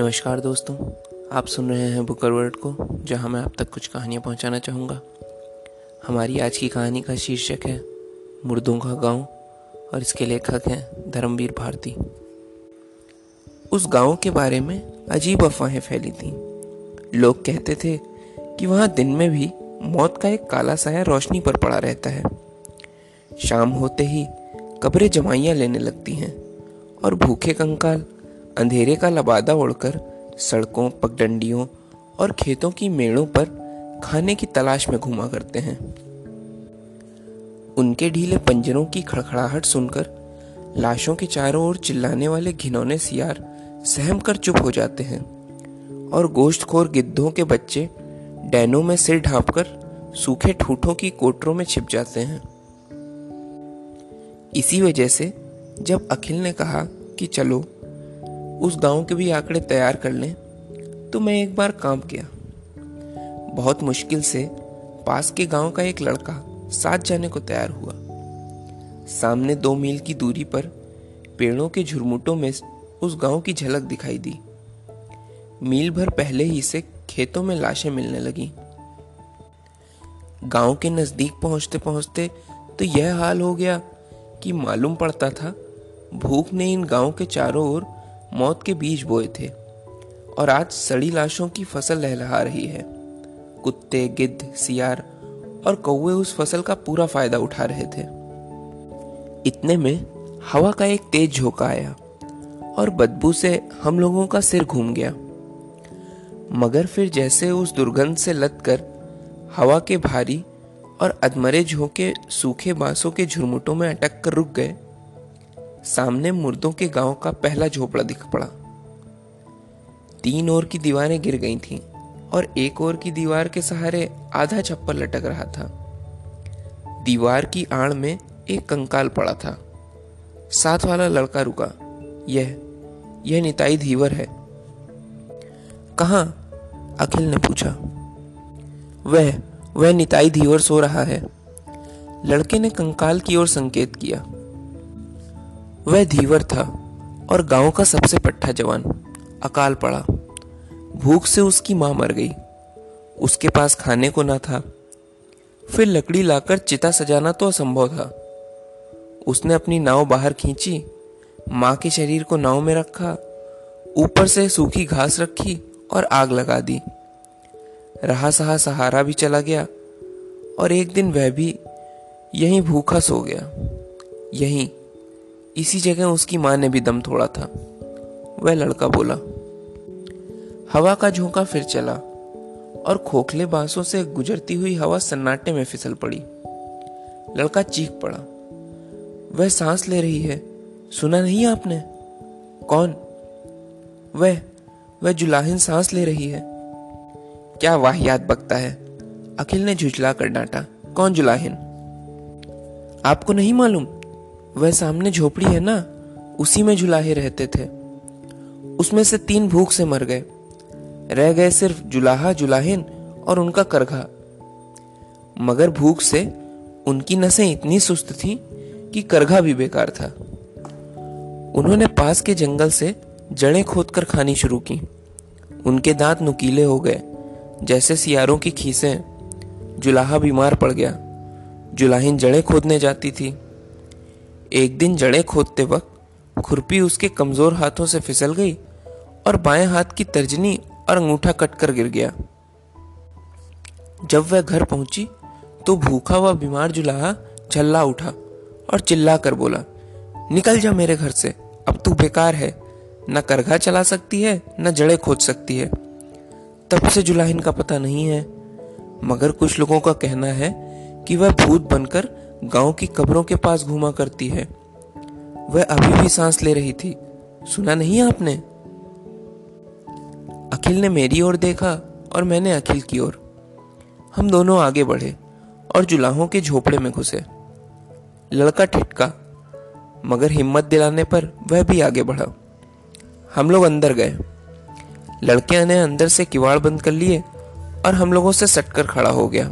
नमस्कार दोस्तों, आप सुन रहे हैं बुकर वर्ड को, जहाँ मैं आप तक कुछ कहानियाँ पहुंचाना चाहूँगा। हमारी आज की कहानी का शीर्षक है, मुर्दों का गाँव, और इसके लेखक हैं धर्मवीर भारती। उस गाँव के बारे में अजीब अफवाहें फैली थीं। लोग कहते थे कि वहाँ दिन में भी मौत का एक काला साया रोशनी पर पड़ा रहता है। शाम होते ही कब्रें जमाइयाँ लेने लगती हैं, और भूखे कंकाल अंधेरे का लबादा उड़कर सड़कों, पगडंडियों और खेतों की मेड़ों पर खाने की तलाश में घुमा करते हैं। उनके ढीले पंजरों की खड़खड़ाहट सुनकर लाशों के चारों ओर चिल्लाने वाले घिनौने सियार सहम कर चुप हो जाते हैं और गोश्तखोर गिद्धों के बच्चे डैनों में सिर ढांपकर सूखे ठूठों की कोटरों में छिप जाते हैं। इसी वजह से जब अखिल ने कहा कि चलो उस गाँव के भी आंकड़े तैयार कर लें तो मैं एक बार काम किया। बहुत मुश्किल से पास के गाँव का एक लड़का साथ जाने को तैयार हुआ। सामने दो मील की दूरी पर पेड़ों के झुरमुटों में उस गाँव की झलक दिखाई दी। मील भर पहले ही से खेतों में लाशें मिलने लगी। गाँव के नज़दीक पहुँचते पहुँचते तो यह हाल हो गया कि मालूम पड़ता था, भूख ने इन गाँव के चारों ओर मौत के बीज बोए थे, और आज सड़ी लाशों की फ़सल लहलहा रही है। कुत्ते, गिद्ध, सियार और कौवे उस फ़सल का पूरा फ़ायदा उठा रहे थे। इतने में हवा का एक तेज झोंका आया, और बदबू से हम लोगों का सिर घूम गया। मगर फिर जैसे उस दुर्गंध से लत कर हवा के भारी और अधमरे झोंके सूखे बांसों के झुरमुटों में अटक कर रुक गए सामने मुर्दों के गाँव का पहला झोपड़ा दिख पड़ा। तीन ओर की दीवारें गिर गई थीं और एक ओर की दीवार के सहारे आधा छप्पर लटक रहा था। दीवार की आड़ में एक कंकाल पड़ा था। साथ वाला लड़का रुका। यह यह निताई धीवर है। कहा? अखिल ने पूछा। वह वह निताई धीवर सो रहा है। लड़के ने कंकाल की ओर संकेत किया। वह धीवर था और गाँव का सबसे पट्टा जवान, अकाल पड़ा। भूख से उसकी माँ मर गई। उसके पास खाने को ना था। फिर लकड़ी लाकर चिता सजाना तो असंभव था। उसने अपनी नाव बाहर खींची, माँ के शरीर को नाव में रखा, ऊपर से सूखी घास रखी और आग लगा दी। रहा सहा सहारा भी चला गया और एक दिन वह भी यहीं भूखा सो गया। यहीं इसी जगह उसकी माँ ने भी दम तोड़ा था। वह लड़का बोला, हवा का झोंका फिर चला और खोखले बांसों से गुजरती हुई हवा सन्नाटे में फिसल पड़ी। लड़का चीख पड़ा, वह सांस ले रही है, सुना नहीं आपने? कौन? वह वह जुलाहिन सांस ले रही है। क्या वाहियात बकता है? अखिल ने झुझला कर डांटा, कौन जुलाहिन? आपको नहीं मालूम? वह सामने झोपड़ी है ना, उसी में जुलाहे रहते थे। उसमें से तीन भूख से मर गए। रह गए सिर्फ़ जुलाहा, जुलाहिन और उनका करघा। मगर भूख से उनकी नसें इतनी सुस्त थीं कि करघा भी बेकार था। उन्होंने पास के जंगल से जड़ें खोदकर खानी शुरू की। उनके दांत नुकीले हो गए, जैसे सियारों की खीसें। जुलाहा बीमार पड़ गया। जुलाहिन जड़ें खोदने जाती थी। एक दिन जड़ें खोदते वक्त खुरपी उसके कमज़ोर हाथों से फिसल गई और बाएँ हाथ की तर्जनी और अंगूठा कटकर गिर गया। जब वह घर पहुँची तो भूखा हुआ बीमार जुलाहा झल्ला उठा और चिल्ला कर बोला, निकल जा मेरे घर से, अब तू बेकार है। न करघा चला सकती है, न जड़े खोद सकती है। तब से जुलाहिन का पता नहीं है, मगर कुछ लोगों का कहना है कि वह भूत बनकर गाँव की कब्रों के पास घूमा करती है। वह अभी भी सांस ले रही थी। सुना नहीं आपने? अखिल ने मेरी ओर देखा और मैंने अखिल की ओर। हम दोनों आगे बढ़े और जुलाहों के झोपड़े में घुसे। लड़का ठिटका मगर हिम्मत दिलाने पर वह भी आगे बढ़ा। हम लोग अंदर गए। लड़के ने अंदर से किवाड़ बंद कर लिए और हम लोगों से सटकर खड़ा हो गया।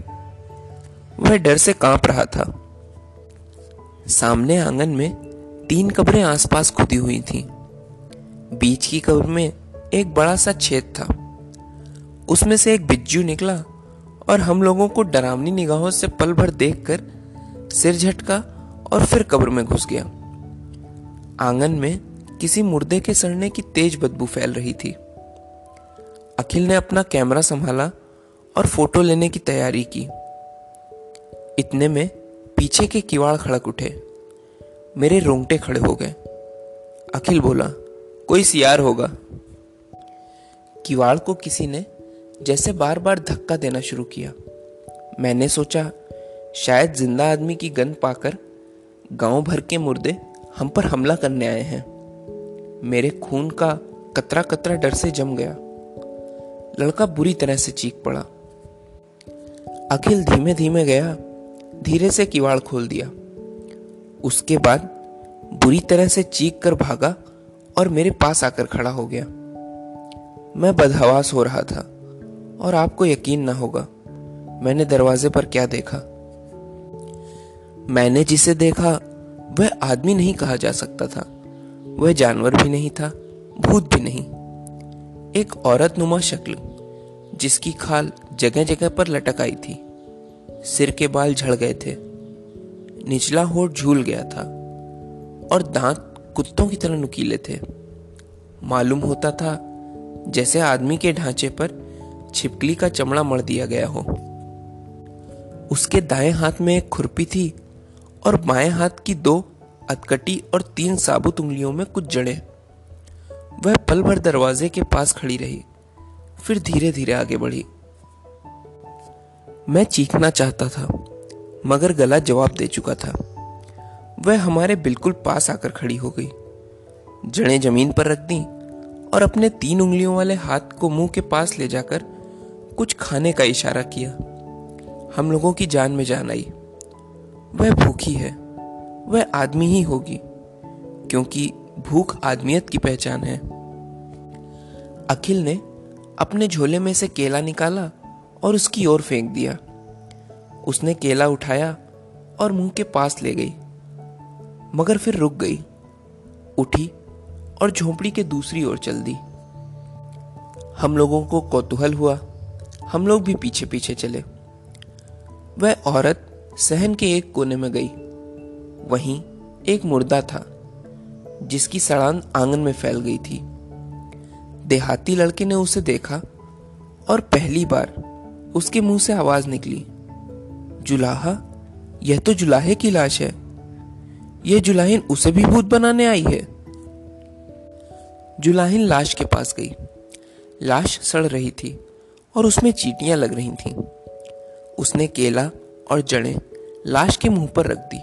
वह डर से काँप रहा था। सामने आँगन में तीन कब्रें आसपास खुदी हुई थीं। बीच की कब्र में एक बड़ा सा छेद था। उसमें से एक बिज्जू निकला और हम लोगों को डरावनी निगाहों से पल भर देखकर सिर झटका और फिर कब्र में घुस गया। आँगन में किसी मुर्दे के सड़ने की तेज बदबू फैल रही थी। अखिल ने अपना कैमरा संभाला और फ़ोटो लेने की तैयारी की। इतने में पीछे के किवाड़ खड़क उठे। मेरे रोंगटे खड़े हो गए। अखिल बोला, कोई सियार होगा। किवाड़ को किसी ने जैसे बार बार धक्का देना शुरू किया। मैंने सोचा, शायद ज़िंदा आदमी की गंध पाकर गाँव भर के मुर्दे हम पर हमला करने आए हैं। मेरे खून का कतरा कतरा डर से जम गया। लड़का बुरी तरह से चीख पड़ा। अखिल धीमे धीमे गया। धीरे से किवाड़ खोल दिया। उसके बाद बुरी तरह से चीख कर भागा और मेरे पास आकर खड़ा हो गया। मैं बदहवास हो रहा था और आपको यकीन ना होगा, मैंने दरवाजे पर क्या देखा? मैंने जिसे देखा, वह आदमी नहीं कहा जा सकता था। वह जानवर भी नहीं था, भूत भी नहीं। एक औरत नुमा शक्ल, जिसकी खाल जगह जगह पर लटक आई थी। सिर के बाल झड़ गए थे। निचला होठ झूल गया था और दांत कुत्तों की तरह नुकीले थे। मालूम होता था, जैसे आदमी के ढांचे पर छिपकली का चमड़ा मर दिया गया हो। उसके दाएँ हाथ में एक खुरपी थी और बाएँ हाथ की दो अतकटी और तीन साबुत उंगलियों में कुछ जड़े। वह पल भर दरवाजे के पास खड़ी रही, फिर धीरे धीरे आगे बढ़ी। मैं चीखना चाहता था, मगर गला जवाब दे चुका था। वह हमारे बिल्कुल पास आकर खड़ी हो गई। जड़ें ज़मीन पर रख दी और अपने तीन उंगलियों वाले हाथ को मुँह के पास ले जाकर कुछ खाने का इशारा किया। हम लोगों की जान में जान आई। वह भूखी है, वह आदमी ही होगी, क्योंकि भूख आदमियत की पहचान है। अखिल ने अपने झोले में से केला निकाला और उसकी ओर फेंक दिया। उसने केला उठाया और मुँह के पास ले गई, मगर फिर रुक गई। उठी और झोंपड़ी के दूसरी ओर चल दी। हम लोगों को कौतूहल हुआ। हम लोग भी पीछे पीछे चले। वह औरत सहन के एक कोने में गई। वहीं एक मुर्दा था, जिसकी सड़ान आँगन में फैल गई थी। देहाती लड़के ने उसे देखा और पहली बार उसके मुँह से आवाज़ निकली। जुलाहा, यह तो जुलाहे की लाश है। यह जुलाहिन उसे भी भूत बनाने आई है। जुलाहिन लाश के पास गई। लाश सड़ रही थी और उसमें चीटियाँ लग रही थीं। उसने केला और जड़ें लाश के मुँह पर रख दी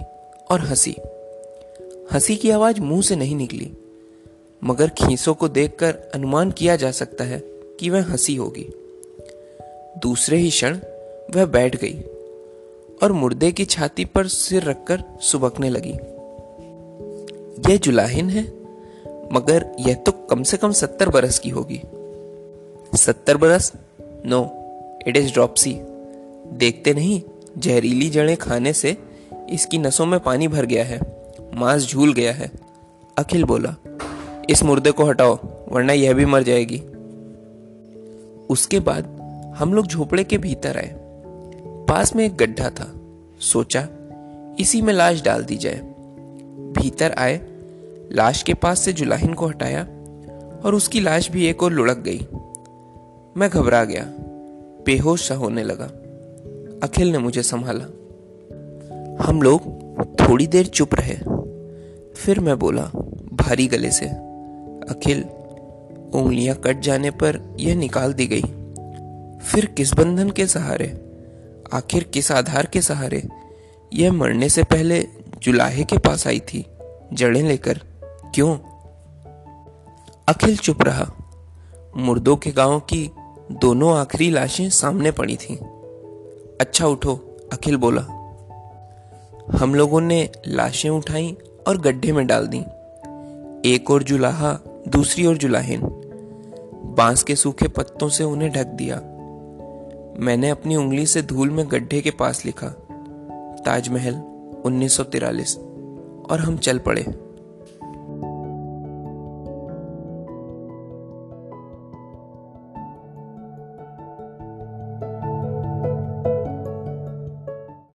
और हँसी। हँसी की आवाज़ मुँह से नहीं निकली, मगर खीसों को देखकर अनुमान किया जा सकता है कि वह हँसी होगी। दूसरे ही क्षण वह बैठ गई और मुर्दे की छाती पर सिर रखकर सुबकने लगी। यह जुलाहिन है, मगर यह तो कम से कम सत्तर बरस की होगी। सत्तर बरस? नो इट इज़ ड्रॉपसी देखते नहीं, जहरीली जड़ें खाने से इसकी नसों में पानी भर गया है, मांस झूल गया है। अखिल बोला, इस मुर्दे को हटाओ, वरना यह भी मर जाएगी। उसके बाद हम लोग झोपड़े के भीतर आए। पास में एक गड्ढा था। सोचा, इसी में लाश डाल दी जाए। भीतर आए, लाश के पास से जुलाहिन को हटाया और उसकी लाश भी एक और लुढ़क गई। मैं घबरा गया। बेहोश सा होने लगा। अखिल ने मुझे संभाला। हम लोग थोड़ी देर चुप रहे। फिर मैं बोला, भारी गले से, अखिल, उंगलियाँ कट जाने पर यह निकाल दी गई। फिर किस बंधन के सहारे? आखिर किस आधार के सहारे? यह मरने से पहले जुलाहे के पास आई थी, जड़ें लेकर। क्यों? अखिल चुप रहा। मुर्दों के गाँव की दोनों आखिरी लाशें सामने पड़ी थीं। अच्छा उठो, अखिल बोला। हम लोगों ने लाशें उठाई और गड्ढे में डाल दी। एक और जुलाहा, दूसरी ओर जुलाहिन। बाँस के सूखे पत्तों से उन्हें ढक दिया। मैंने अपनी उंगली से धूल में गड्ढे के पास लिखा, ताजमहल 1943 और हम चल पड़े।